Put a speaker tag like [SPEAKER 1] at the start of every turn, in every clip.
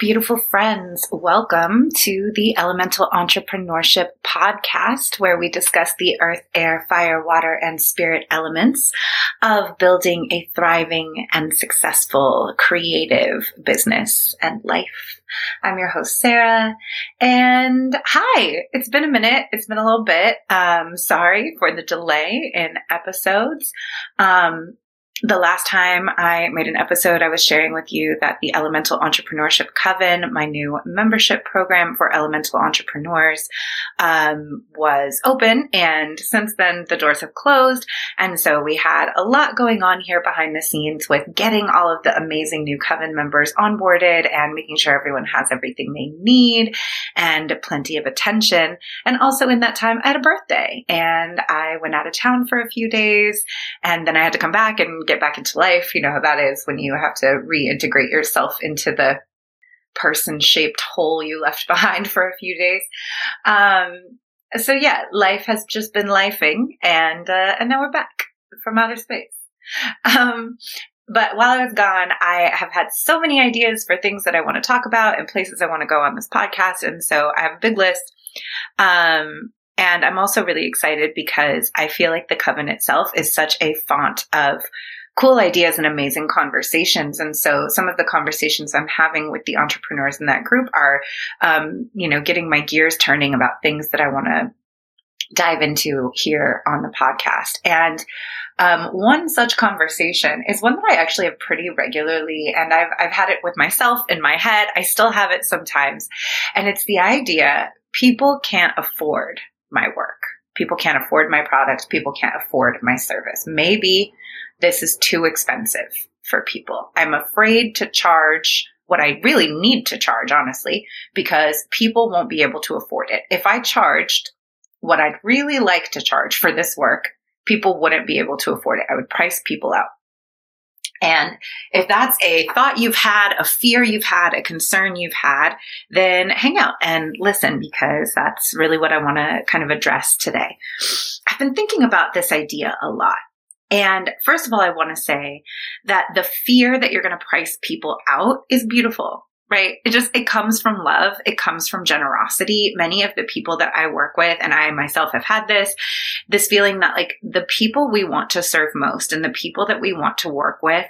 [SPEAKER 1] Beautiful friends. Welcome to the Elemental Entrepreneurship Podcast, where we discuss the earth, air, fire, water, and spirit elements of building a thriving and successful creative business and life. I'm your host, Sarah. And hi, it's been a minute. It's been a little bit. Um, sorry for the delay in episodes. Um, the last time I made an episode, I was sharing with you that the Elemental Entrepreneurship Coven, my new membership program for elemental entrepreneurs, um, was open. And since then, the doors have closed. And so we had a lot going on here behind the scenes with getting all of the amazing new coven members onboarded and making sure everyone has everything they need and plenty of attention. And also in that time, I had a birthday and I went out of town for a few days and then I had to come back and get back into life. You know how that is when you have to reintegrate yourself into the person shaped hole you left behind for a few days. Um, so yeah, life has just been lifing and, uh, and now we're back from outer space. Um, but while I was gone, I have had so many ideas for things that I want to talk about and places I want to go on this podcast. And so I have a big list. Um, and I'm also really excited because I feel like the coven itself is such a font of cool ideas and amazing conversations. And so some of the conversations I'm having with the entrepreneurs in that group are, um, you know, getting my gears turning about things that I want to dive into here on the podcast. And um, one such conversation is one that I actually have pretty regularly, and I've I've had it with myself in my head. I still have it sometimes, and it's the idea people can't afford my work. People can't afford my product. People can't afford my service. Maybe this is too expensive for people. I'm afraid to charge what I really need to charge, honestly, because people won't be able to afford it. If I charged what I'd really like to charge for this work, people wouldn't be able to afford it. I would price people out. And if that's a thought you've had, a fear you've had, a concern you've had, then hang out and listen because that's really what I want to kind of address today. I've been thinking about this idea a lot. And first of all, I want to say that the fear that you're going to price people out is beautiful, right? It just, it comes from love. It comes from generosity. Many of the people that I work with, and I myself have had this, this feeling that like the people we want to serve most and the people that we want to work with,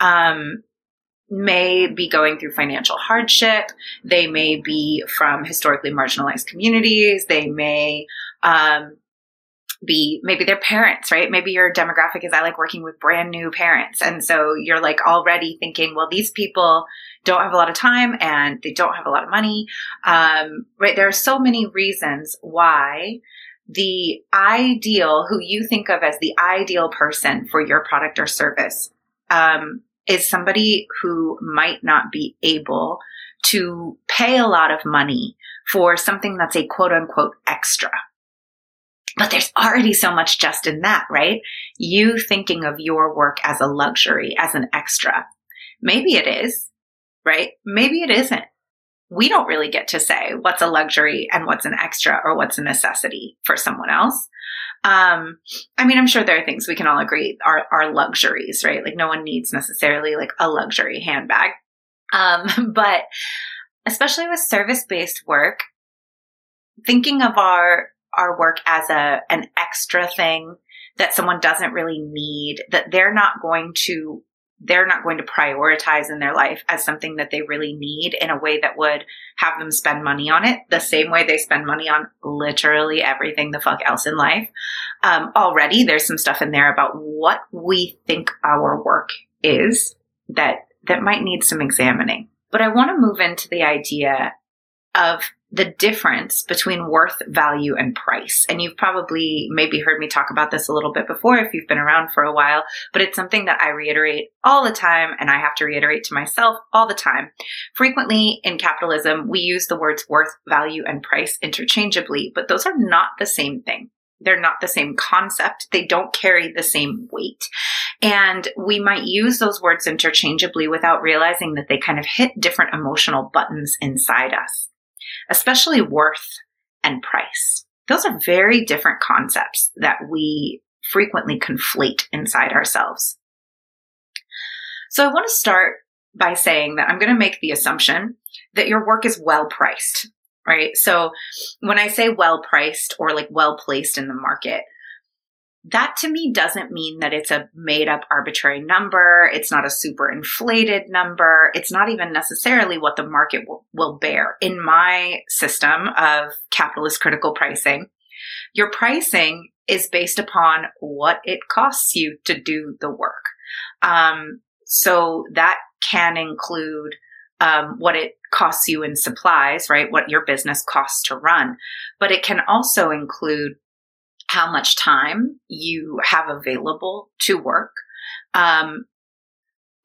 [SPEAKER 1] um, may be going through financial hardship. They may be from historically marginalized communities. They may, um, be maybe their parents, right? Maybe your demographic is I like working with brand new parents. And so you're like already thinking, well, these people don't have a lot of time and they don't have a lot of money. Um, right. There are so many reasons why the ideal, who you think of as the ideal person for your product or service, um, is somebody who might not be able to pay a lot of money for something that's a quote unquote extra but there's already so much just in that, right? You thinking of your work as a luxury, as an extra. Maybe it is, right? Maybe it isn't. We don't really get to say what's a luxury and what's an extra or what's a necessity for someone else. Um, I mean, I'm sure there are things we can all agree are, are luxuries, right? Like no one needs necessarily like a luxury handbag. Um, but especially with service based work, thinking of our our work as a an extra thing that someone doesn't really need that they're not going to they're not going to prioritize in their life as something that they really need in a way that would have them spend money on it the same way they spend money on literally everything the fuck else in life. Um, already there's some stuff in there about what we think our work is that, that might need some examining. But I want to move into the idea of the difference between worth, value, and price. And you've probably maybe heard me talk about this a little bit before if you've been around for a while, but it's something that I reiterate all the time and I have to reiterate to myself all the time. Frequently in capitalism, we use the words worth, value, and price interchangeably, but those are not the same thing. They're not the same concept. They don't carry the same weight. And we might use those words interchangeably without realizing that they kind of hit different emotional buttons inside us especially worth and price. Those are very different concepts that we frequently conflate inside ourselves. So I want to start by saying that I'm going to make the assumption that your work is well priced, right? So when I say well priced or like well placed in the market, that to me doesn't mean that it's a made up arbitrary number. It's not a super inflated number. It's not even necessarily what the market will, will bear. In my system of capitalist critical pricing, your pricing is based upon what it costs you to do the work. Um, so that can include um, what it costs you in supplies, right? What your business costs to run. But it can also include how much time you have available to work, um,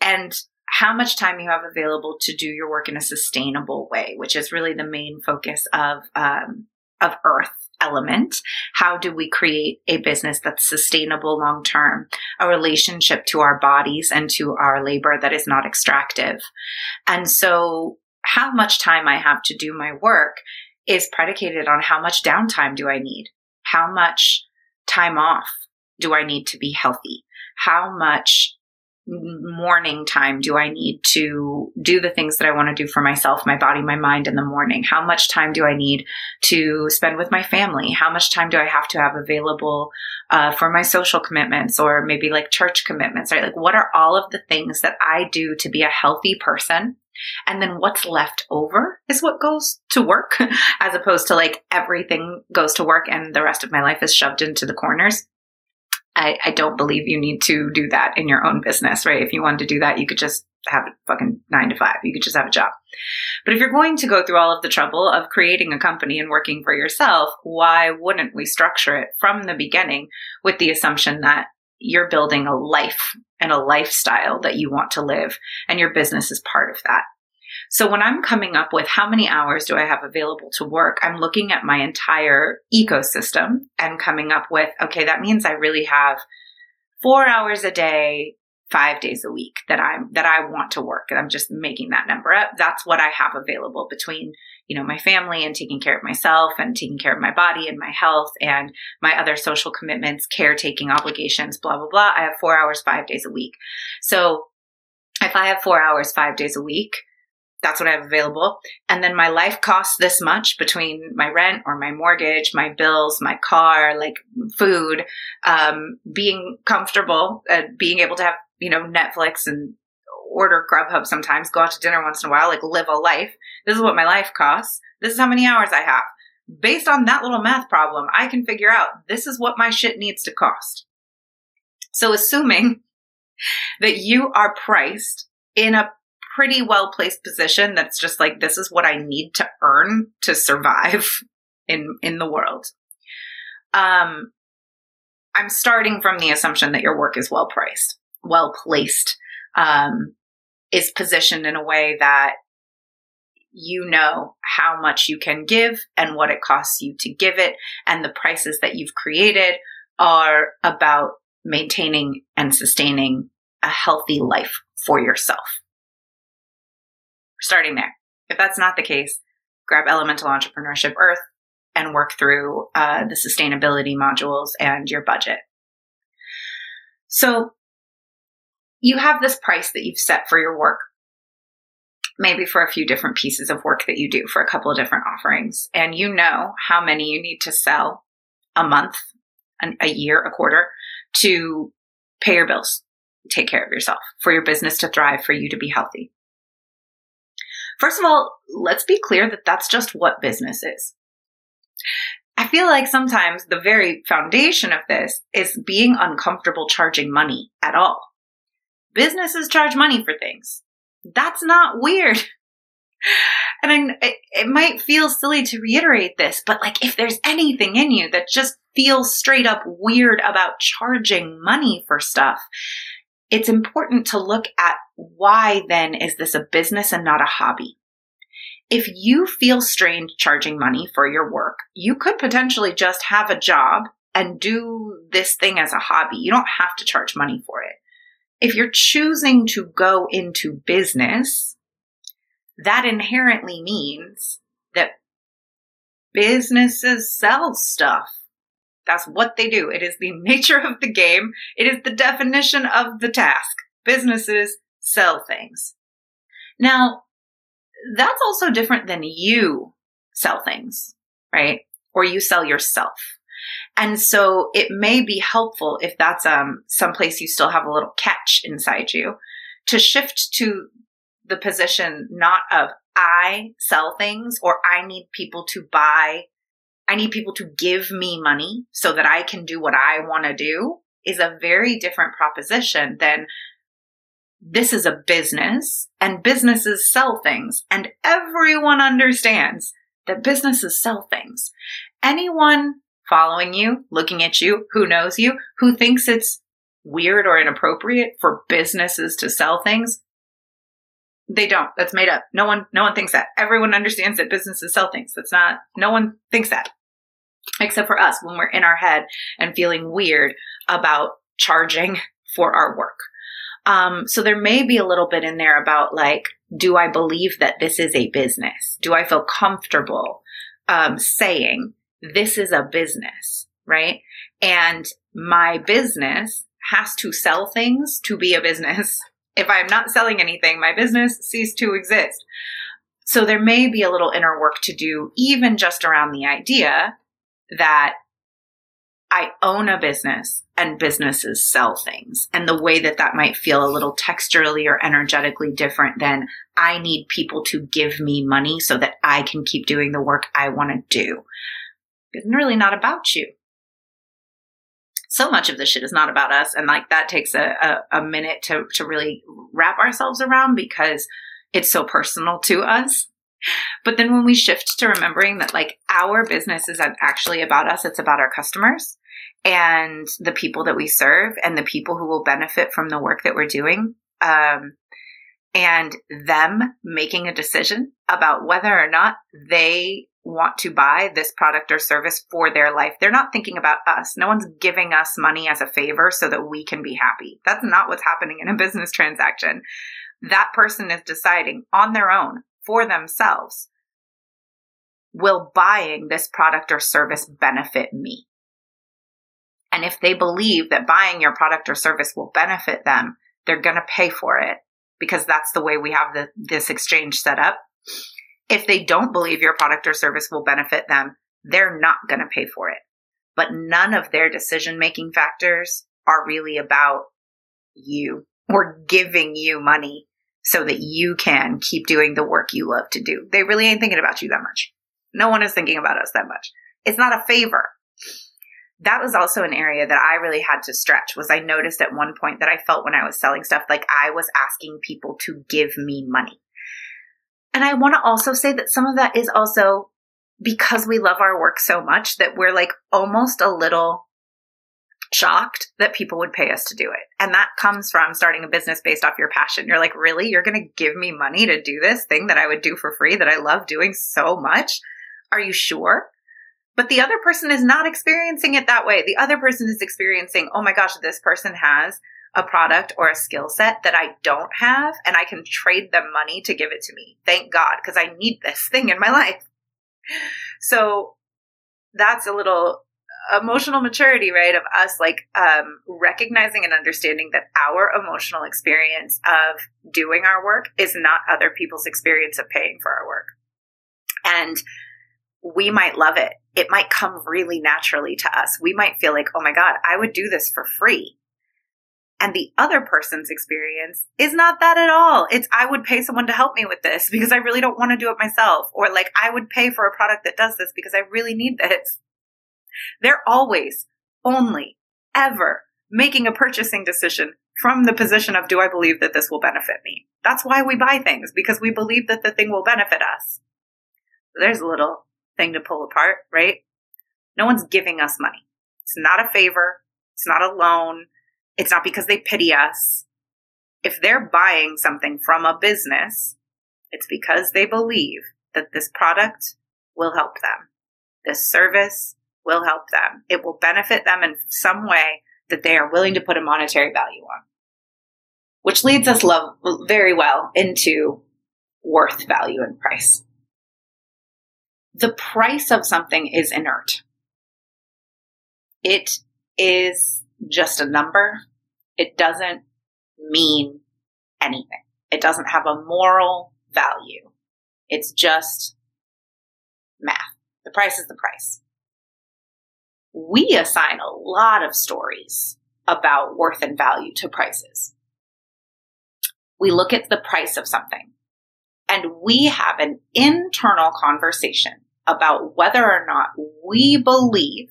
[SPEAKER 1] and how much time you have available to do your work in a sustainable way, which is really the main focus of um, of Earth element. How do we create a business that's sustainable long term, a relationship to our bodies and to our labor that is not extractive? And so, how much time I have to do my work is predicated on how much downtime do I need? How much time off do I need to be healthy? How much morning time do I need to do the things that I want to do for myself, my body, my mind in the morning? How much time do I need to spend with my family? How much time do I have to have available uh, for my social commitments or maybe like church commitments, right? Like, what are all of the things that I do to be a healthy person and then what's left over is what goes to work, as opposed to like everything goes to work and the rest of my life is shoved into the corners. I, I don't believe you need to do that in your own business, right? If you wanted to do that, you could just have a fucking nine to five. You could just have a job. But if you're going to go through all of the trouble of creating a company and working for yourself, why wouldn't we structure it from the beginning with the assumption that you're building a life and a lifestyle that you want to live, and your business is part of that. So when I'm coming up with how many hours do I have available to work, I'm looking at my entire ecosystem and coming up with, okay, that means I really have four hours a day, five days a week that I'm, that I want to work. And I'm just making that number up. That's what I have available between you know, my family and taking care of myself and taking care of my body and my health and my other social commitments, caretaking obligations, blah, blah, blah. I have four hours, five days a week. So if I have four hours, five days a week, that's what I have available. And then my life costs this much between my rent or my mortgage, my bills, my car, like food, um, being comfortable, uh, being able to have, you know, Netflix and order Grubhub sometimes, go out to dinner once in a while, like live a life. This is what my life costs. This is how many hours I have. Based on that little math problem, I can figure out this is what my shit needs to cost. So assuming that you are priced in a pretty well placed position that's just like this is what I need to earn to survive in in the world. Um I'm starting from the assumption that your work is well priced, well placed, um, is positioned in a way that you know how much you can give and what it costs you to give it. And the prices that you've created are about maintaining and sustaining a healthy life for yourself. Starting there. If that's not the case, grab Elemental Entrepreneurship Earth and work through uh, the sustainability modules and your budget. So you have this price that you've set for your work maybe for a few different pieces of work that you do for a couple of different offerings. And you know how many you need to sell a month, a year, a quarter to pay your bills, take care of yourself, for your business to thrive, for you to be healthy. First of all, let's be clear that that's just what business is. I feel like sometimes the very foundation of this is being uncomfortable charging money at all. Businesses charge money for things. That's not weird. And I, it, might feel silly to reiterate this, but like if there's anything in you that just feels straight up weird about charging money for stuff, it's important to look at why then is this a business and not a hobby? If you feel strained charging money for your work, you could potentially just have a job and do this thing as a hobby. You don't have to charge money for it if you're choosing to go into business, that inherently means that businesses sell stuff. That's what they do. It is the nature of the game. It is the definition of the task. Businesses sell things. Now, that's also different than you sell things, right? Or you sell yourself. And so it may be helpful if that's um someplace you still have a little catch inside you to shift to the position not of I sell things or I need people to buy I need people to give me money so that I can do what I want to do is a very different proposition than this is a business and businesses sell things and everyone understands that businesses sell things. Anyone following you, looking at you, who knows you, who thinks it's weird or inappropriate for businesses to sell things, they don't. That's made up. No one, no one thinks that. Everyone understands that businesses sell things. That's not, no one thinks that except for us when we're in our head and feeling weird about charging for our work. Um, so there may be a little bit in there about like, do I believe that this is a business? Do I feel comfortable um, saying this is a business, right? And my business has to sell things to be a business. If I'm not selling anything, my business cease to exist. So there may be a little inner work to do, even just around the idea that I own a business and businesses sell things and the way that that might feel a little texturally or energetically different than I need people to give me money so that I can keep doing the work I want to do. It's really not about you. So much of this shit is not about us. And like that takes a, a, a minute to, to really wrap ourselves around because it's so personal to us. But then when we shift to remembering that like our business isn't actually about us, it's about our customers and the people that we serve and the people who will benefit from the work that we're doing. Um, and them making a decision about whether or not they want to buy this product or service for their life. They're not thinking about us. No one's giving us money as a favor so that we can be happy. That's not what's happening in a business transaction. That person is deciding on their own for themselves will buying this product or service benefit me? And if they believe that buying your product or service will benefit them, they're going to pay for it because that's the way we have the, this exchange set up. If they don't believe your product or service will benefit them, they're not going to pay for it. But none of their decision making factors are really about you or giving you money so that you can keep doing the work you love to do. They really ain't thinking about you that much. No one is thinking about us that much. It's not a favor. That was also an area that I really had to stretch was I noticed at one point that I felt when I was selling stuff like I was asking people to give me money. And I want to also say that some of that is also because we love our work so much that we're like almost a little shocked that people would pay us to do it. And that comes from starting a business based off your passion. You're like, really? You're going to give me money to do this thing that I would do for free that I love doing so much? Are you sure? But the other person is not experiencing it that way. The other person is experiencing, oh my gosh, this person has a product or a skill set that I don't have and I can trade them money to give it to me. Thank God, because I need this thing in my life. So that's a little emotional maturity, right? Of us like um, recognizing and understanding that our emotional experience of doing our work is not other people's experience of paying for our work. And we might love it. It might come really naturally to us. We might feel like, oh my God, I would do this for free. And the other person's experience is not that at all. It's, I would pay someone to help me with this because I really don't want to do it myself. Or like, I would pay for a product that does this because I really need this. They're always, only, ever making a purchasing decision from the position of, do I believe that this will benefit me? That's why we buy things, because we believe that the thing will benefit us. There's a little thing to pull apart, right? No one's giving us money. It's not a favor. It's not a loan. It's not because they pity us. If they're buying something from a business, it's because they believe that this product will help them. This service will help them. It will benefit them in some way that they are willing to put a monetary value on. Which leads us love, very well into worth, value, and price. The price of something is inert. It is just a number. It doesn't mean anything. It doesn't have a moral value. It's just math. The price is the price. We assign a lot of stories about worth and value to prices. We look at the price of something and we have an internal conversation about whether or not we believe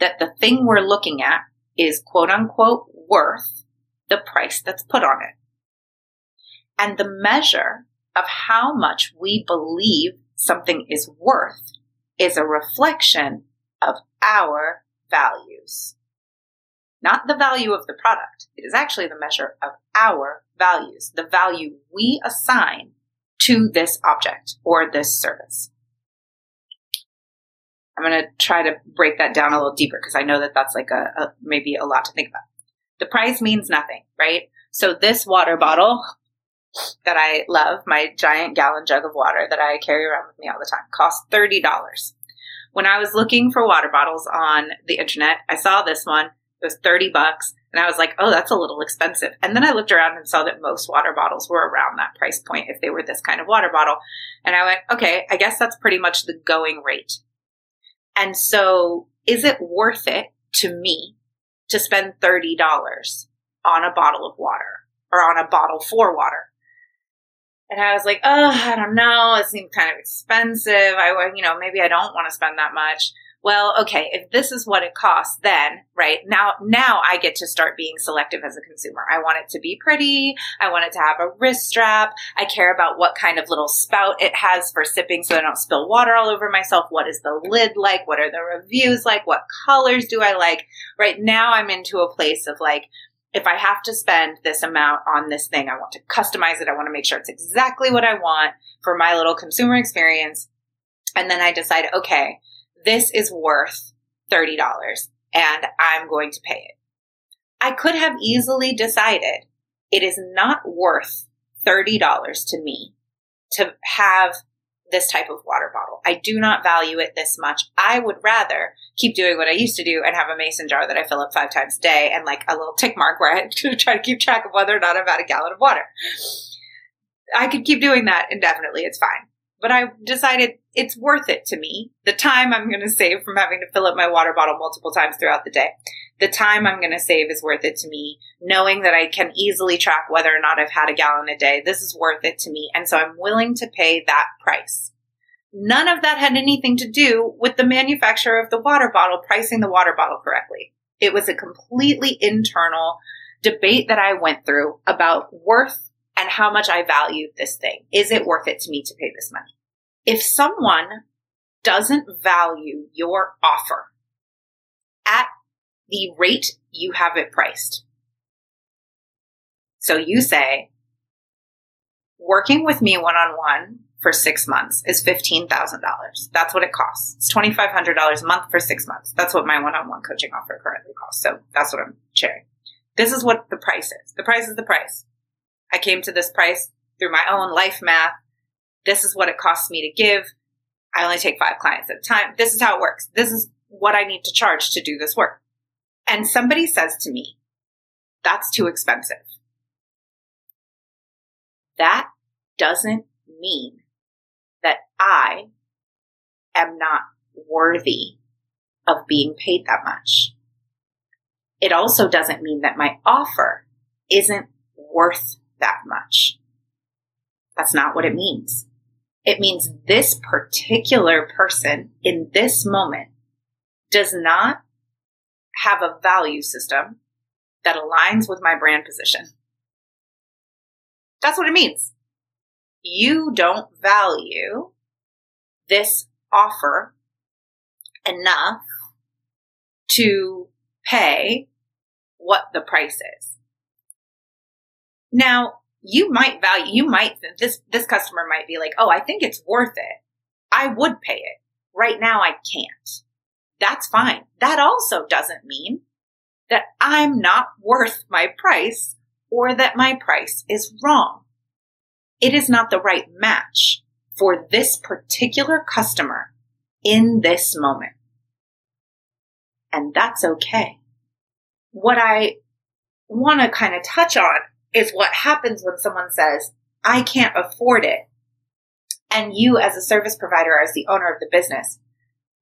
[SPEAKER 1] that the thing we're looking at is quote unquote worth the price that's put on it. And the measure of how much we believe something is worth is a reflection of our values. Not the value of the product. It is actually the measure of our values, the value we assign to this object or this service. I'm going to try to break that down a little deeper because I know that that's like a, a, maybe a lot to think about. The price means nothing, right? So this water bottle that I love, my giant gallon jug of water that I carry around with me all the time, costs $30. When I was looking for water bottles on the internet, I saw this one. It was 30 bucks. And I was like, oh, that's a little expensive. And then I looked around and saw that most water bottles were around that price point if they were this kind of water bottle. And I went, okay, I guess that's pretty much the going rate. And so is it worth it to me to spend $30 on a bottle of water or on a bottle for water? And I was like, oh, I don't know. It seemed kind of expensive. I, you know, maybe I don't want to spend that much well, okay, if this is what it costs, then, right, now, now I get to start being selective as a consumer. I want it to be pretty. I want it to have a wrist strap. I care about what kind of little spout it has for sipping so I don't spill water all over myself. What is the lid like? What are the reviews like? What colors do I like? Right now I'm into a place of like, if I have to spend this amount on this thing, I want to customize it. I want to make sure it's exactly what I want for my little consumer experience. And then I decide, okay, this is worth $30 and I'm going to pay it. I could have easily decided it is not worth $30 to me to have this type of water bottle. I do not value it this much. I would rather keep doing what I used to do and have a mason jar that I fill up five times a day and like a little tick mark where I try to keep track of whether or not I've had a gallon of water. I could keep doing that indefinitely. It's fine. But I decided it's worth it to me. The time I'm going to save from having to fill up my water bottle multiple times throughout the day. The time I'm going to save is worth it to me. Knowing that I can easily track whether or not I've had a gallon a day, this is worth it to me. And so I'm willing to pay that price. None of that had anything to do with the manufacturer of the water bottle pricing the water bottle correctly. It was a completely internal debate that I went through about worth and how much I value this thing. Is it worth it to me to pay this money? if someone doesn't value your offer at the rate you have it priced. So you say, working with me one on one for six months is $15,000. That's what it costs. It's $2,500 a month for six months. That's what my one on one coaching offer currently costs. So that's what I'm sharing. This is what the price is. The price is the price. I came to this price through my own life math this is what it costs me to give. I only take five clients at a time. This is how it works. This is what I need to charge to do this work. And somebody says to me, that's too expensive. That doesn't mean that I am not worthy of being paid that much. It also doesn't mean that my offer isn't worth that much. That's not what it means. It means this particular person in this moment does not have a value system that aligns with my brand position. That's what it means. You don't value this offer enough to pay what the price is. Now, you might value, you might, this, this customer might be like, oh, I think it's worth it. I would pay it. Right now, I can't. That's fine. That also doesn't mean that I'm not worth my price or that my price is wrong. It is not the right match for this particular customer in this moment. And that's okay. What I want to kind of touch on is what happens when someone says, I can't afford it. And you, as a service provider, as the owner of the business,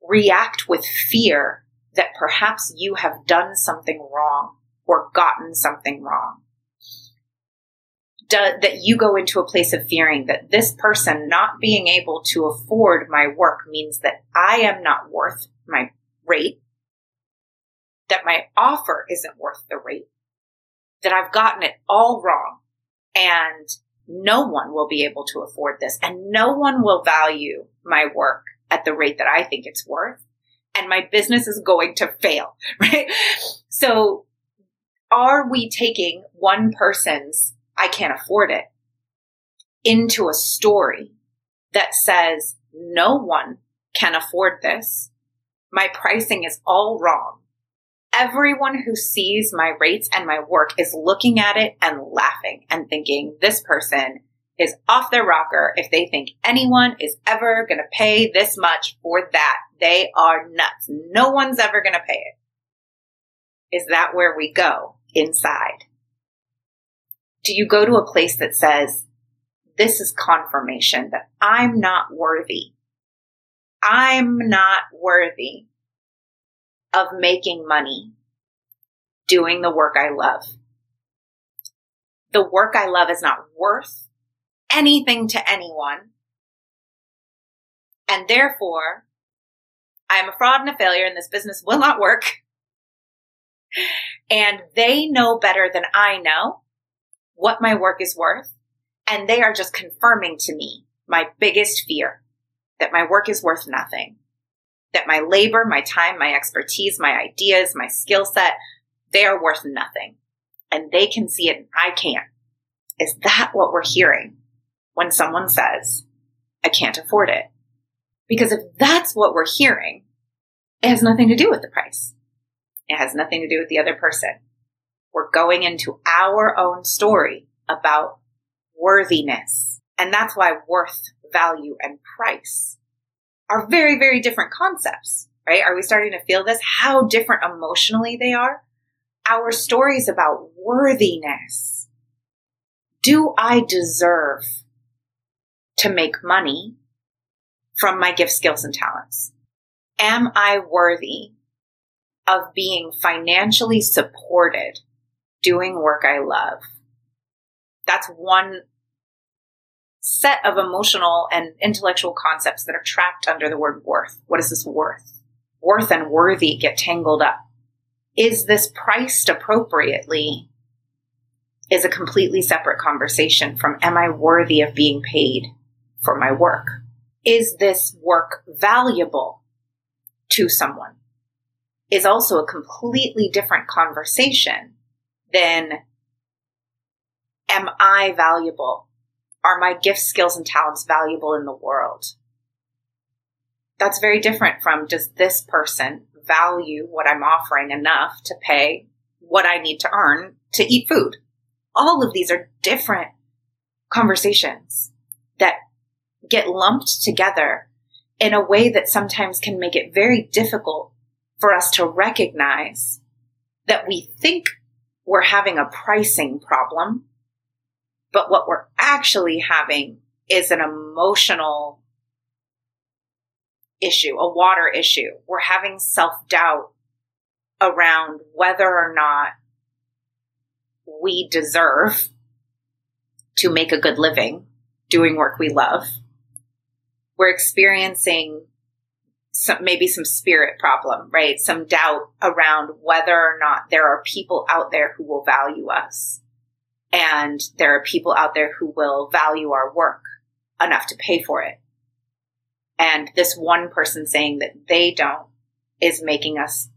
[SPEAKER 1] react with fear that perhaps you have done something wrong or gotten something wrong. Do, that you go into a place of fearing that this person not being able to afford my work means that I am not worth my rate, that my offer isn't worth the rate, that I've gotten it all wrong, and no one will be able to afford this, and no one will value my work at the rate that I think it's worth, and my business is going to fail, right? So, are we taking one person's I can't afford it into a story that says no one can afford this? My pricing is all wrong everyone who sees my rates and my work is looking at it and laughing and thinking this person is off their rocker if they think anyone is ever going to pay this much for that. They are nuts. No one's ever going to pay it. Is that where we go inside? Do you go to a place that says, this is confirmation that I'm not worthy? I'm not worthy of making money doing the work I love. The work I love is not worth anything to anyone. And therefore, I am a fraud and a failure and this business will not work. And they know better than I know what my work is worth. And they are just confirming to me my biggest fear that my work is worth nothing that my labor, my time, my expertise, my ideas, my skill set, they are worth nothing. And they can see it and I can't. Is that what we're hearing when someone says, I can't afford it? Because if that's what we're hearing, it has nothing to do with the price. It has nothing to do with the other person. We're going into our own story about worthiness. And that's why worth, value, and price are very, very different concepts, right? Are we starting to feel this? How different emotionally they are? Our stories about worthiness. Do I deserve to make money from my gift, skills, and talents? Am I worthy of being financially supported doing work I love? That's one set of emotional and intellectual concepts that are trapped under the word worth. What is this worth? Worth and worthy get tangled up. Is this priced appropriately? Is a completely separate conversation from am I worthy of being paid for my work? Is this work valuable to someone? Is also a completely different conversation than am I valuable are my gifts, skills, and talents valuable in the world? That's very different from does this person value what I'm offering enough to pay what I need to earn to eat food? All of these are different conversations that get lumped together in a way that sometimes can make it very difficult for us to recognize that we think we're having a pricing problem but what we're actually having is an emotional issue, a water issue. We're having self doubt around whether or not we deserve to make a good living doing work we love. We're experiencing some, maybe some spirit problem, right? Some doubt around whether or not there are people out there who will value us. And there are people out there who will value our work enough to pay for it. And this one person saying that they don't is making us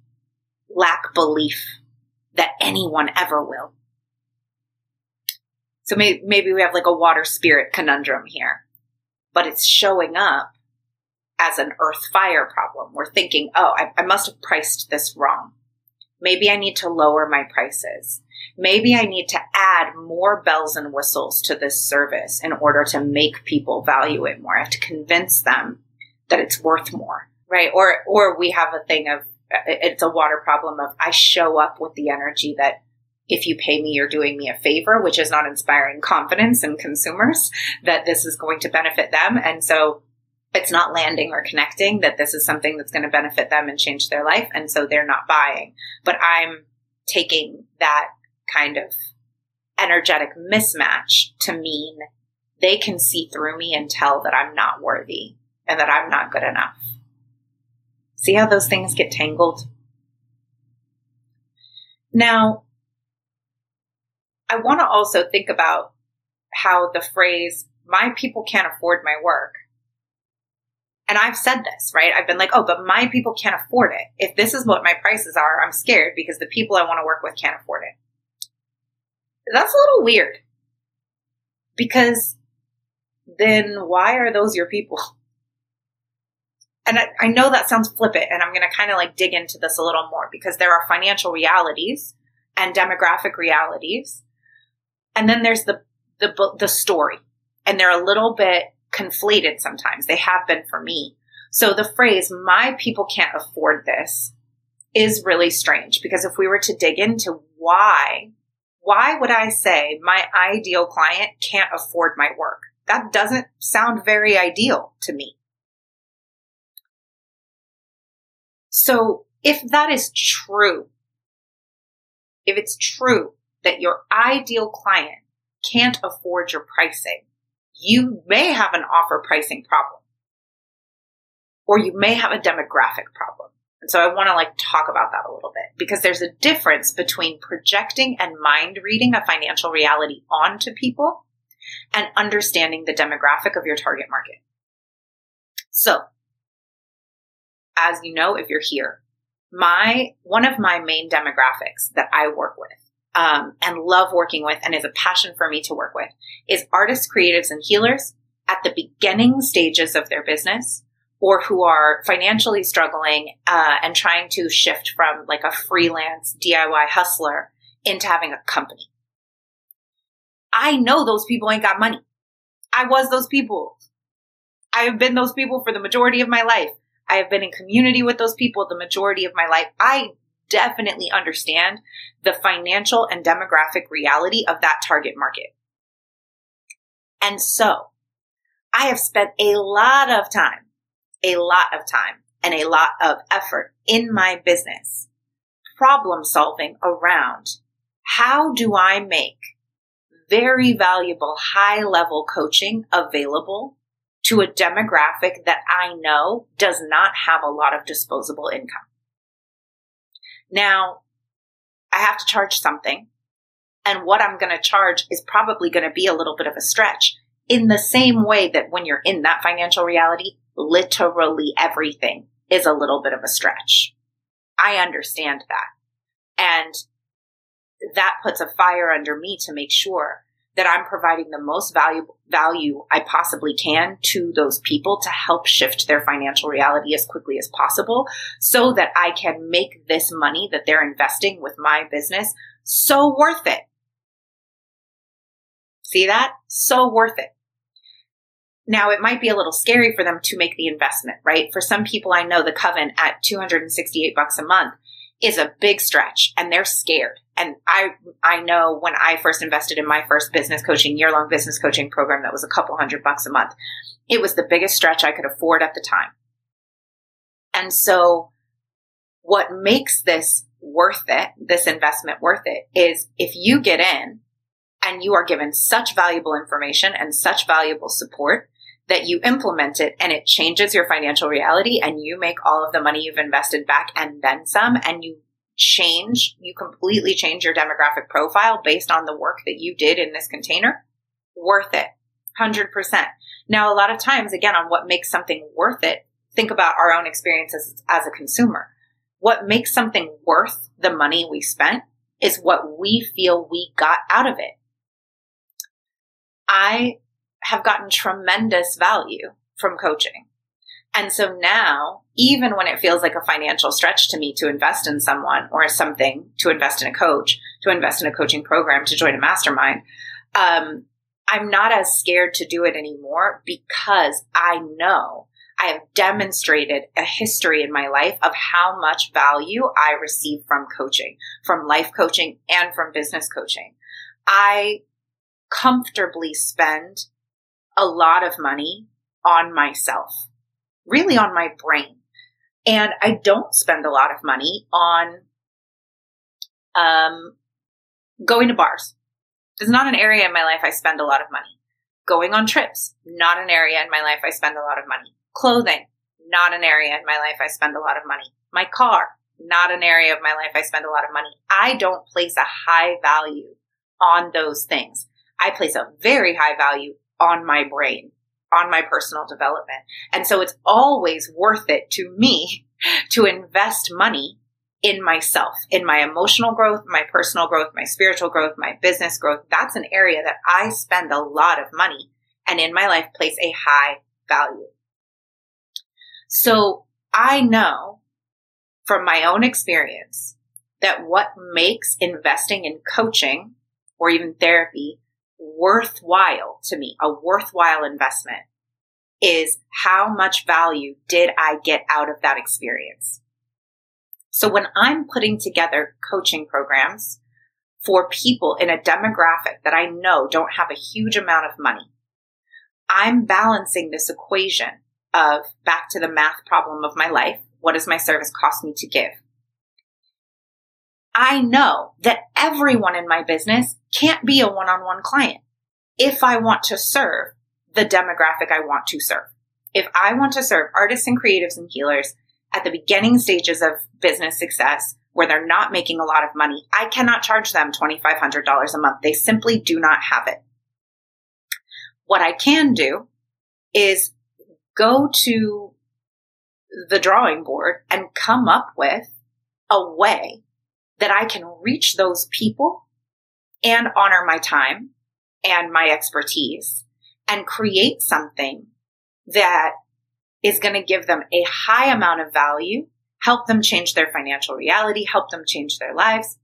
[SPEAKER 1] lack belief that anyone ever will. So maybe, maybe we have like a water spirit conundrum here, but it's showing up as an earth fire problem. We're thinking, oh, I, I must have priced this wrong. Maybe I need to lower my prices maybe I need to add more bells and whistles to this service in order to make people value it more. I have to convince them that it's worth more, right? Or, or we have a thing of, it's a water problem of I show up with the energy that if you pay me, you're doing me a favor, which is not inspiring confidence in consumers that this is going to benefit them. And so it's not landing or connecting that this is something that's going to benefit them and change their life. And so they're not buying. But I'm taking that kind of energetic mismatch to mean they can see through me and tell that I'm not worthy and that I'm not good enough. See how those things get tangled? Now, I want to also think about how the phrase, my people can't afford my work. And I've said this, right? I've been like, oh, but my people can't afford it. If this is what my prices are, I'm scared because the people I want to work with can't afford it. That's a little weird. Because then why are those your people? And I, I know that sounds flippant, and I'm going to kind of like dig into this a little more because there are financial realities and demographic realities and then there's the, the, the story. And they're a little bit conflated sometimes. They have been for me. So the phrase, my people can't afford this is really strange because if we were to dig into why, why would I say my ideal client can't afford my work? That doesn't sound very ideal to me. So if that is true, if it's true that your ideal client can't afford your pricing, you may have an offer pricing problem. Or you may have a demographic problem. And so I want to like talk about that a little bit because there's a difference between projecting and mind reading a financial reality onto people and understanding the demographic of your target market. So, as you know, if you're here, my, one of my main demographics that I work with um, and love working with and is a passion for me to work with is artists, creatives, and healers at the beginning stages of their business or who are financially struggling uh, and trying to shift from like a freelance DIY hustler into having a company. I know those people ain't got money. I was those people. I have been those people for the majority of my life. I have been in community with those people the majority of my life. I definitely understand the financial and demographic reality of that target market. And so I have spent a lot of time, a lot of time and a lot of effort in my business problem solving around how do I make very valuable high level coaching available to a demographic that I know does not have a lot of disposable income. Now, I have to charge something. And what I'm going to charge is probably going to be a little bit of a stretch in the same way that when you're in that financial reality, literally everything is a little bit of a stretch. I understand that. And that puts a fire under me to make sure that I'm providing the most valuable value I possibly can to those people to help shift their financial reality as quickly as possible so that I can make this money that they're investing with my business so worth it. See that? So worth it. Now, it might be a little scary for them to make the investment, right? For some people, I know the coven at 268 bucks a month is a big stretch and they're scared. And I, I know when I first invested in my first business coaching, year long business coaching program that was a couple hundred bucks a month, it was the biggest stretch I could afford at the time. And so what makes this worth it, this investment worth it is if you get in and you are given such valuable information and such valuable support that you implement it and it changes your financial reality and you make all of the money you've invested back and then some and you change, you completely change your demographic profile based on the work that you did in this container, worth it. 100%. Now, a lot of times, again, on what makes something worth it, think about our own experiences as a consumer. What makes something worth the money we spent is what we feel we got out of it. I have gotten tremendous value from coaching. And so now, even when it feels like a financial stretch to me to invest in someone or something, to invest in a coach, to invest in a coaching program, to join a mastermind, um, I'm not as scared to do it anymore because I know I have demonstrated a history in my life of how much value I receive from coaching, from life coaching and from business coaching. I comfortably spend a lot of money on myself, really on my brain. And I don't spend a lot of money on um, going to bars. It's not an area in my life I spend a lot of money. Going on trips, not an area in my life I spend a lot of money. Clothing, not an area in my life I spend a lot of money. My car, not an area of my life I spend a lot of money. I don't place a high value on those things. I place a very high value on my brain, on my personal development. And so it's always worth it to me to invest money in myself, in my emotional growth, my personal growth, my spiritual growth, my business growth. That's an area that I spend a lot of money and in my life place a high value. So I know from my own experience that what makes investing in coaching or even therapy worthwhile to me, a worthwhile investment is how much value did I get out of that experience? So when I'm putting together coaching programs for people in a demographic that I know don't have a huge amount of money, I'm balancing this equation of back to the math problem of my life. What does my service cost me to give? I know that everyone in my business can't be a one on one client if I want to serve the demographic I want to serve. If I want to serve artists and creatives and healers at the beginning stages of business success where they're not making a lot of money, I cannot charge them $2,500 a month. They simply do not have it. What I can do is go to the drawing board and come up with a way that I can reach those people and honor my time and my expertise and create something that is going to give them a high amount of value, help them change their financial reality, help them change their lives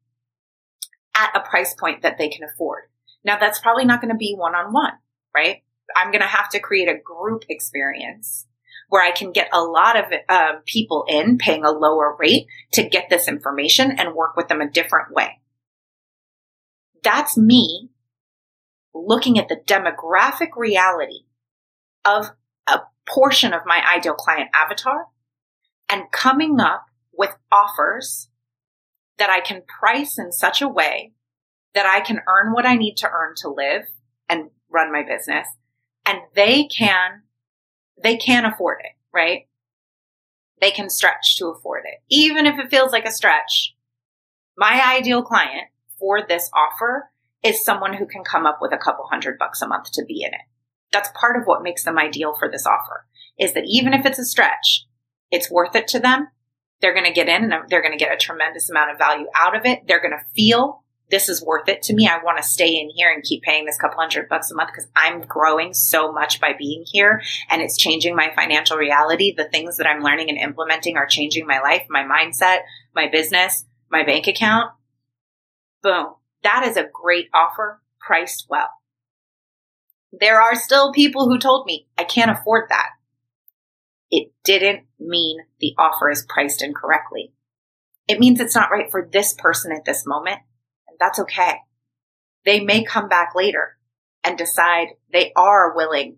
[SPEAKER 1] at a price point that they can afford. Now, that's probably not going to be one on one, right? I'm going to have to create a group experience where I can get a lot of uh, people in paying a lower rate to get this information and work with them a different way. That's me looking at the demographic reality of a portion of my ideal client avatar and coming up with offers that I can price in such a way that I can earn what I need to earn to live and run my business and they can they can afford it, right? They can stretch to afford it. Even if it feels like a stretch. My ideal client for this offer is someone who can come up with a couple hundred bucks a month to be in it. That's part of what makes them ideal for this offer is that even if it's a stretch, it's worth it to them. They're going to get in and they're going to get a tremendous amount of value out of it. They're going to feel this is worth it to me. I want to stay in here and keep paying this couple hundred bucks a month because I'm growing so much by being here and it's changing my financial reality. The things that I'm learning and implementing are changing my life, my mindset, my business, my bank account. Boom. That is a great offer priced well. There are still people who told me I can't afford that. It didn't mean the offer is priced incorrectly. It means it's not right for this person at this moment that's okay. They may come back later and decide they are willing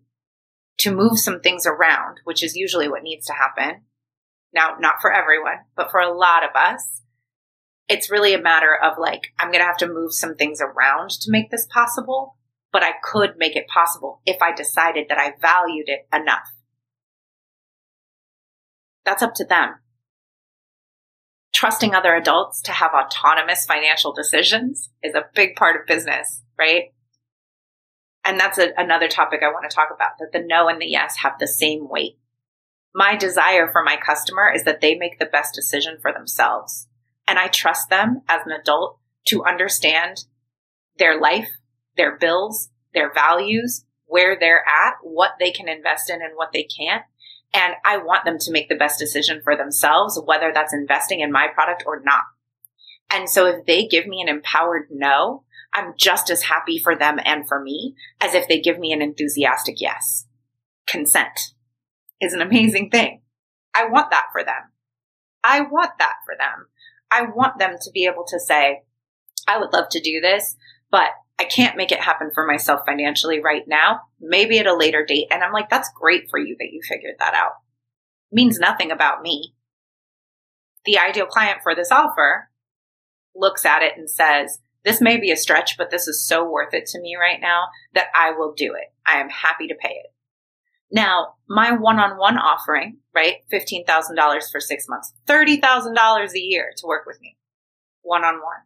[SPEAKER 1] to move some things around, which is usually what needs to happen. Now, not for everyone, but for a lot of us, it's really a matter of like, I'm going to have to move some things around to make this possible, but I could make it possible if I decided that I valued it enough. That's up to them trusting other adults to have autonomous financial decisions is a big part of business, right? And that's a, another topic I want to talk about that the no and the yes have the same weight. My desire for my customer is that they make the best decision for themselves. And I trust them as an adult to understand their life, their bills, their values, where they're at, what they can invest in and what they can't, and I want them to make the best decision for themselves, whether that's investing in my product or not. And so if they give me an empowered no, I'm just as happy for them and for me as if they give me an enthusiastic yes. Consent is an amazing thing. I want that for them. I want that for them. I want them to be able to say, I would love to do this, but I can't make it happen for myself financially right now, maybe at a later date. And I'm like, that's great for you that you figured that out. It means nothing about me. The ideal client for this offer looks at it and says, this may be a stretch, but this is so worth it to me right now that I will do it. I am happy to pay it. Now, my one on one offering, right? $15,000 for six months, $30,000 a year to work with me one on one.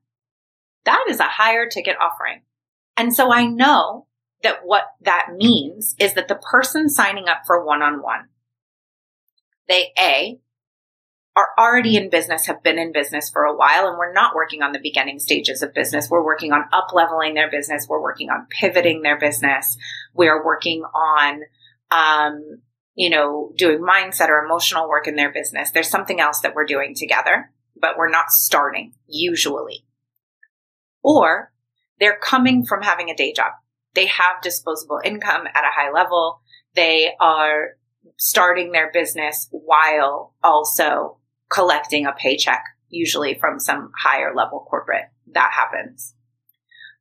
[SPEAKER 1] That is a higher ticket offering. And so I know that what that means is that the person signing up for one on one, they A, are already in business, have been in business for a while, and we're not working on the beginning stages of business. We're working on up leveling their business. We're working on pivoting their business. We're working on, um, you know, doing mindset or emotional work in their business. There's something else that we're doing together, but we're not starting usually. Or they're coming from having a day job. They have disposable income at a high level. They are starting their business while also collecting a paycheck, usually from some higher level corporate. That happens.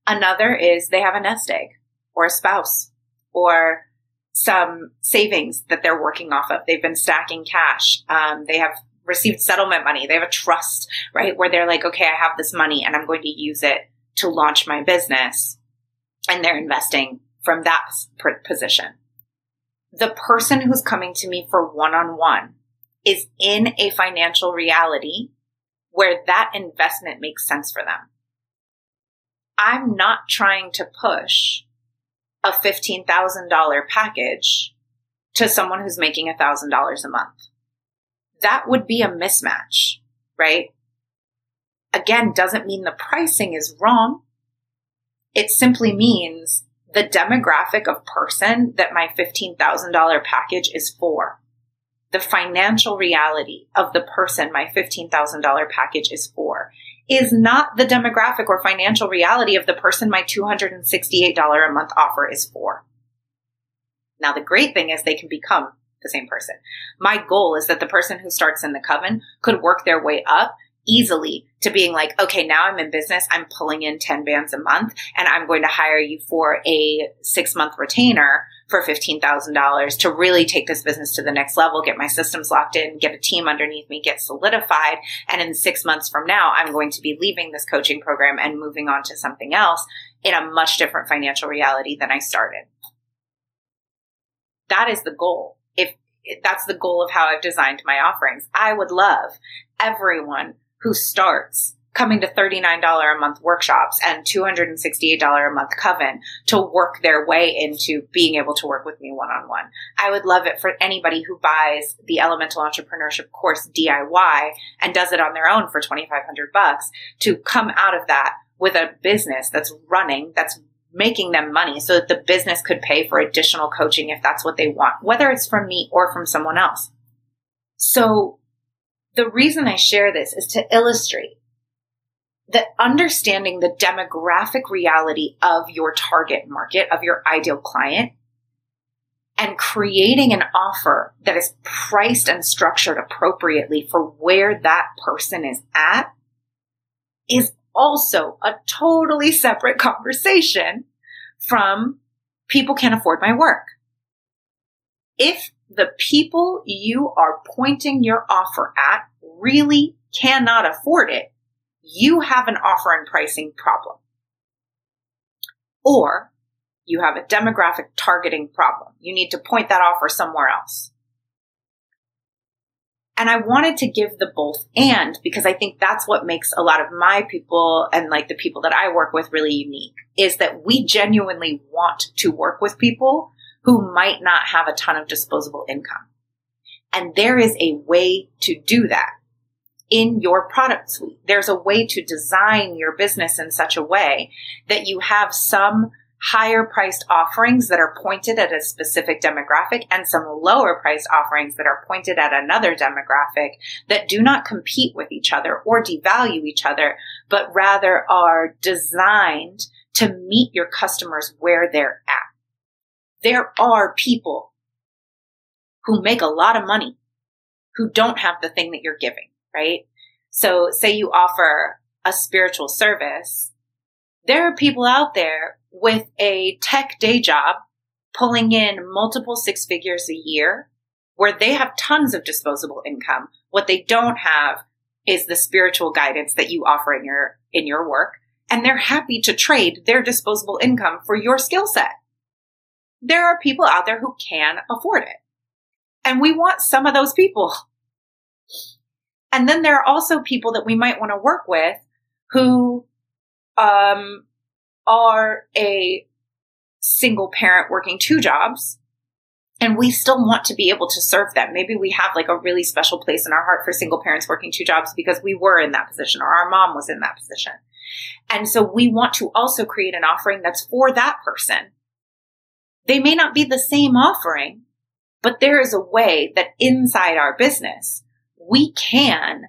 [SPEAKER 1] Another is they have a nest egg or a spouse or some savings that they're working off of. They've been stacking cash. Um, they have received settlement money. They have a trust, right? Where they're like, okay, I have this money and I'm going to use it to launch my business. And they're investing from that position. The person who's coming to me for one on one is in a financial reality where that investment makes sense for them. I'm not trying to push a $15,000 package to someone who's making $1,000 a month. That would be a mismatch, right? Again, doesn't mean the pricing is wrong. It simply means the demographic of person that my $15,000 package is for the financial reality of the person my $15,000 package is for is not the demographic or financial reality of the person my $268 a month offer is for. Now, the great thing is they can become the same person. My goal is that the person who starts in the coven could work their way up easily to being like, okay, now I'm in business. I'm pulling in 10 bands a month and I'm going to hire you for a six month retainer for $15,000 to really take this business to the next level, get my systems locked in, get a team underneath me, get solidified. And in six months from now, I'm going to be leaving this coaching program and moving on to something else in a much different financial reality than I started. That is the goal. If that's the goal of how I've designed my offerings, I would love everyone who starts coming to $39 a month workshops and $268 a month coven to work their way into being able to work with me one on one. I would love it for anybody who buys the Elemental Entrepreneurship course DIY and does it on their own for 2500 bucks to come out of that with a business that's running, that's making them money so that the business could pay for additional coaching if that's what they want, whether it's from me or from someone else. So the reason I share this is to illustrate that understanding the demographic reality of your target market, of your ideal client, and creating an offer that is priced and structured appropriately for where that person is at is also a totally separate conversation from people can't afford my work. If the people you are pointing your offer at really cannot afford it, you have an offer and pricing problem. Or you have a demographic targeting problem. You need to point that offer somewhere else. And I wanted to give the both and because I think that's what makes a lot of my people and like the people that I work with really unique is that we genuinely want to work with people who might not have a ton of disposable income. And there is a way to do that in your product suite. There's a way to design your business in such a way that you have some higher priced offerings that are pointed at a specific demographic and some lower priced offerings that are pointed at another demographic that do not compete with each other or devalue each other, but rather are designed to meet your customers where they're at. There are people who make a lot of money who don't have the thing that you're giving, right? So say you offer a spiritual service. There are people out there with a tech day job pulling in multiple six figures a year where they have tons of disposable income. What they don't have is the spiritual guidance that you offer in your, in your work. And they're happy to trade their disposable income for your skill set. There are people out there who can afford it. And we want some of those people. And then there are also people that we might want to work with who um, are a single parent working two jobs and we still want to be able to serve them. Maybe we have like a really special place in our heart for single parents working two jobs because we were in that position or our mom was in that position. And so we want to also create an offering that's for that person. They may not be the same offering, but there is a way that inside our business, we can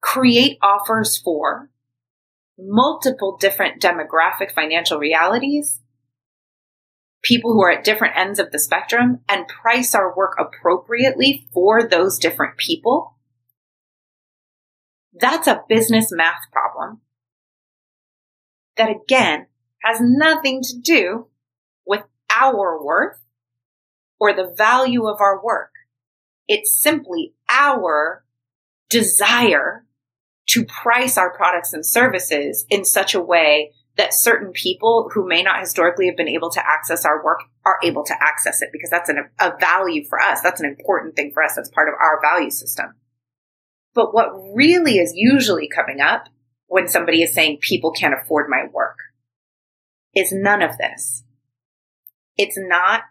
[SPEAKER 1] create offers for multiple different demographic financial realities, people who are at different ends of the spectrum, and price our work appropriately for those different people. That's a business math problem that again has nothing to do our worth or the value of our work. It's simply our desire to price our products and services in such a way that certain people who may not historically have been able to access our work are able to access it because that's an, a value for us. That's an important thing for us. That's part of our value system. But what really is usually coming up when somebody is saying people can't afford my work is none of this. It's not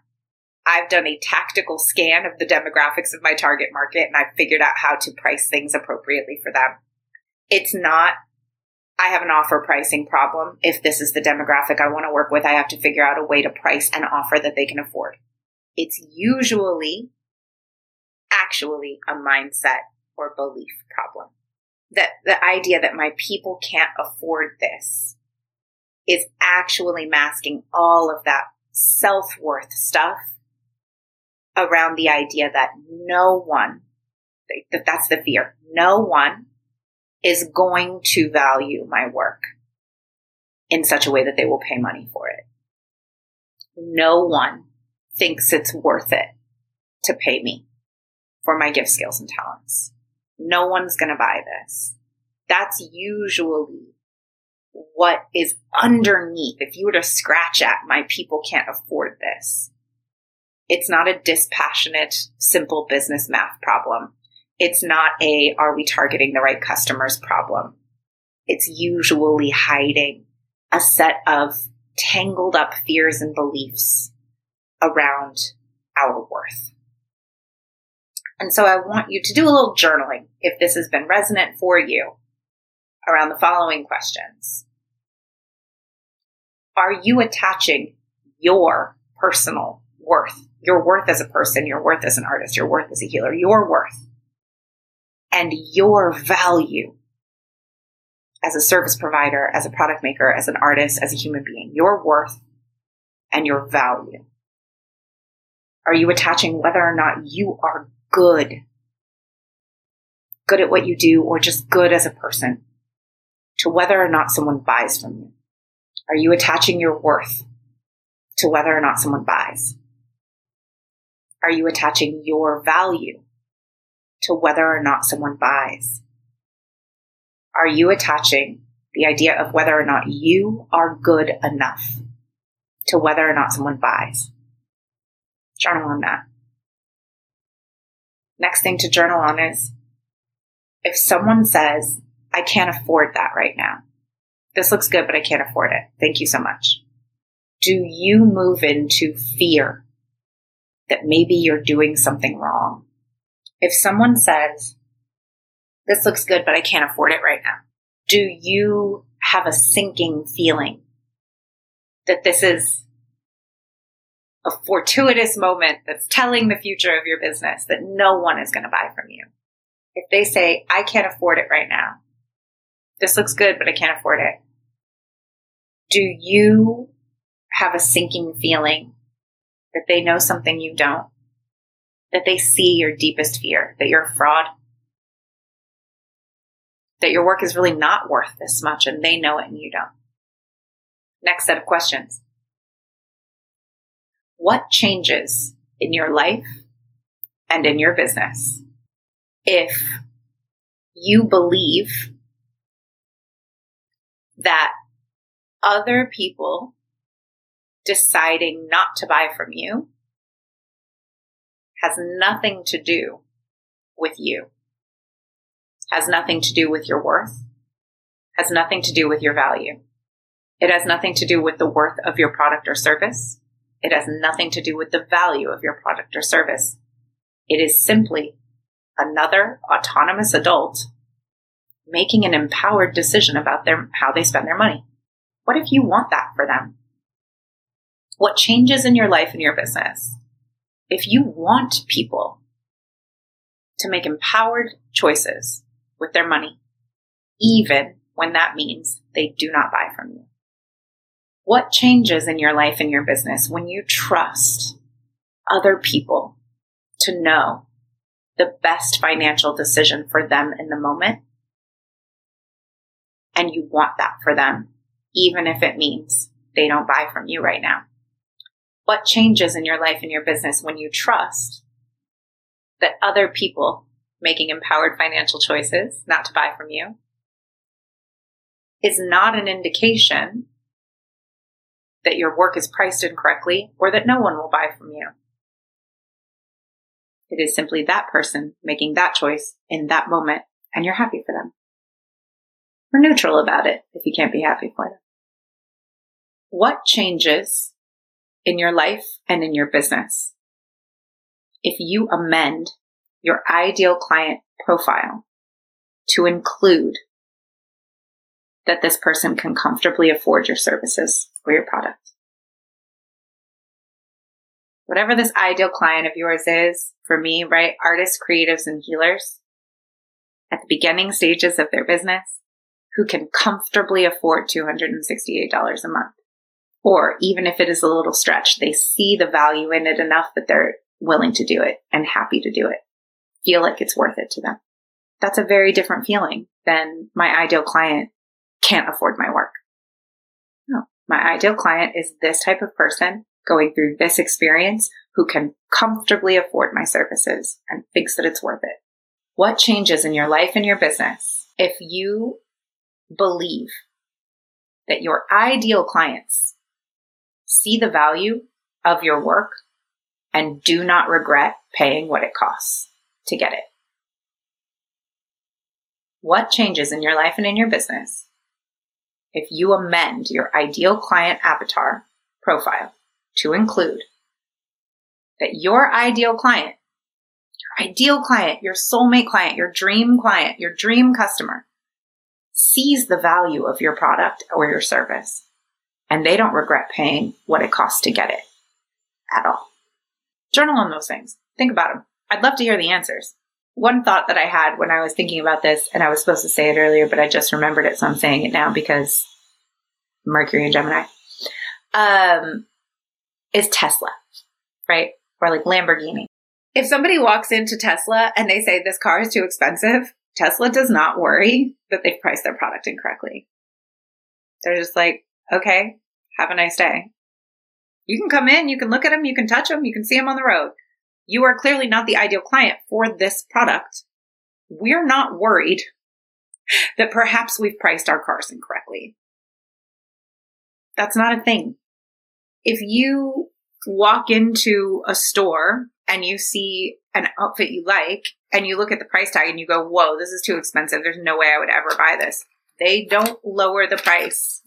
[SPEAKER 1] I've done a tactical scan of the demographics of my target market and I've figured out how to price things appropriately for them. It's not, I have an offer pricing problem. If this is the demographic I want to work with, I have to figure out a way to price an offer that they can afford. It's usually actually a mindset or belief problem. That the idea that my people can't afford this is actually masking all of that self worth stuff around the idea that no one, that that's the fear, no one is going to value my work in such a way that they will pay money for it. No one thinks it's worth it to pay me for my gift skills and talents. No one's going to buy this. That's usually what is underneath. If you were to scratch at my people can't afford this, it's not a dispassionate, simple business math problem. It's not a, are we targeting the right customers problem? It's usually hiding a set of tangled up fears and beliefs around our worth. And so I want you to do a little journaling if this has been resonant for you around the following questions. Are you attaching your personal worth your worth as a person, your worth as an artist, your worth as a healer, your worth and your value as a service provider, as a product maker, as an artist, as a human being, your worth and your value. Are you attaching whether or not you are good, good at what you do, or just good as a person to whether or not someone buys from you? Are you attaching your worth to whether or not someone buys? Are you attaching your value to whether or not someone buys? Are you attaching the idea of whether or not you are good enough to whether or not someone buys? Journal on that. Next thing to journal on is if someone says, I can't afford that right now. This looks good, but I can't afford it. Thank you so much. Do you move into fear that maybe you're doing something wrong. If someone says, this looks good, but I can't afford it right now, do you have a sinking feeling that this is a fortuitous moment that's telling the future of your business that no one is going to buy from you? If they say, I can't afford it right now, this looks good, but I can't afford it. Do you have a sinking feeling that they know something you don't that they see your deepest fear, that you're a fraud, that your work is really not worth this much and they know it and you don't. Next set of questions. What changes in your life and in your business if you believe that other people deciding not to buy from you has nothing to do with you, has nothing to do with your worth, has nothing to do with your value. It has nothing to do with the worth of your product or service. It has nothing to do with the value of your product or service. It is simply another autonomous adult making an empowered decision about their, how they spend their money. What if you want that for them? What changes in your life and your business? If you want people to make empowered choices with their money, even when that means they do not buy from you. What changes in your life and your business when you trust other people to know the best financial decision for them in the moment? And you want that for them, even if it means they don't buy from you right now. What changes in your life and your business when you trust that other people making empowered financial choices not to buy from you is not an indication that your work is priced incorrectly or that no one will buy from you. It is simply that person making that choice in that moment, and you're happy for them. Or neutral about it if you can't be happy for them. What changes in your life and in your business if you amend your ideal client profile to include that this person can comfortably afford your services or your product. Whatever this ideal client of yours is, for me, right? Artists, creatives, and healers at the beginning stages of their business who can comfortably afford $268 a month. Or even if it is a little stretch, they see the value in it enough that they're willing to do it and happy to do it, feel like it's worth it to them. That's a very different feeling than my ideal client can't afford my work. No, my ideal client is this type of person going through this experience who can comfortably afford my services and thinks that it's worth it. What changes in your life and your business if you believe that your ideal clients see the value of your work and do not regret paying what it costs to get it? What changes in your life and in your business if you amend your ideal client avatar profile to include that your ideal client, your ideal client, your soulmate client, your dream client, your dream customer sees the value of your product or your service and they don't regret paying what it costs to get it at all. Journal on those things. Think about them. I'd love to hear the answers. One thought that I had when I was thinking about this, and I was supposed to say it earlier, but I just remembered it, so I'm saying it now because Mercury and Gemini, um, is Tesla, right? Or like Lamborghini. If somebody walks into Tesla and they say this car is too expensive, Tesla does not worry that they've priced their product incorrectly. They're just like, okay, have a nice day. You can come in, you can look at them, you can touch them, you can see them on the road. You are clearly not the ideal client for this product. We're not worried that perhaps we've priced our cars incorrectly. That's not a thing. If you walk into a store and you see an outfit you like and you look at the price tag and you go, whoa, this is too expensive. There's no way I would ever buy this. They don't lower the price.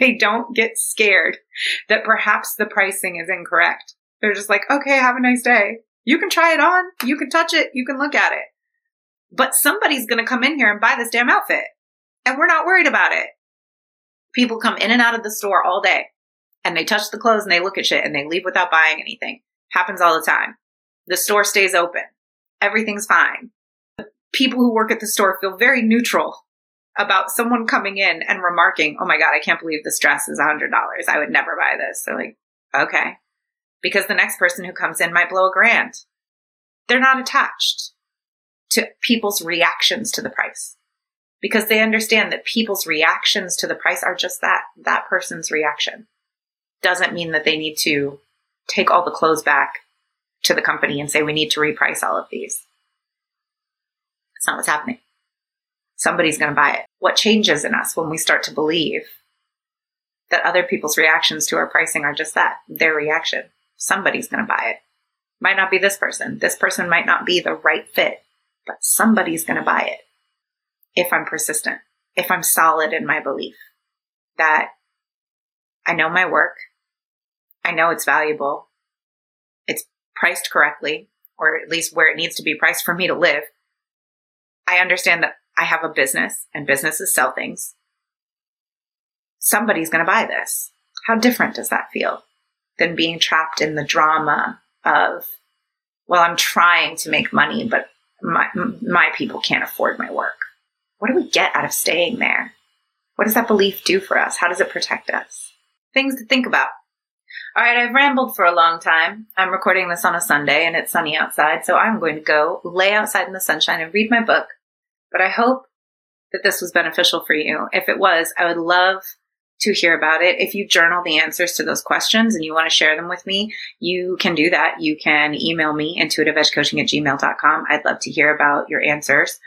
[SPEAKER 1] They don't get scared that perhaps the pricing is incorrect. They're just like, okay, have a nice day. You can try it on. You can touch it. You can look at it. But somebody's going to come in here and buy this damn outfit. And we're not worried about it. People come in and out of the store all day and they touch the clothes and they look at shit and they leave without buying anything. Happens all the time. The store stays open. Everything's fine. People who work at the store feel very neutral about someone coming in and remarking, Oh my God, I can't believe this dress is a hundred dollars. I would never buy this. They're like, okay. Because the next person who comes in might blow a grand. they're not attached to people's reactions to the price because they understand that people's reactions to the price are just that that person's reaction doesn't mean that they need to take all the clothes back to the company and say we need to reprice all of these that's not what's happening somebody's going to buy it. What changes in us when we start to believe that other people's reactions to our pricing are just that their reaction. Somebody's going to buy it. Might not be this person. This person might not be the right fit but somebody's going to buy it. If I'm persistent, if I'm solid in my belief that I know my work, I know it's valuable, it's priced correctly, or at least where it needs to be priced for me to live. I understand that I have a business and businesses sell things. Somebody's going to buy this. How different does that feel than being trapped in the drama of, well, I'm trying to make money, but my, my people can't afford my work. What do we get out of staying there? What does that belief do for us? How does it protect us? Things to think about. All right, I've rambled for a long time. I'm recording this on a Sunday and it's sunny outside, so I'm going to go lay outside in the sunshine and read my book. But I hope that this was beneficial for you. If it was, I would love to hear about it. If you journal the answers to those questions and you want to share them with me, you can do that. You can email me, intuitiveedgecoaching at gmail.com. I'd love to hear about your answers.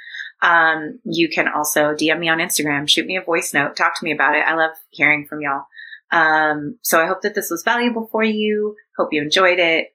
[SPEAKER 1] Um, you can also DM me on Instagram, shoot me a voice note, talk to me about it. I love hearing from y'all. Um, so I hope that this was valuable for you. Hope you enjoyed it.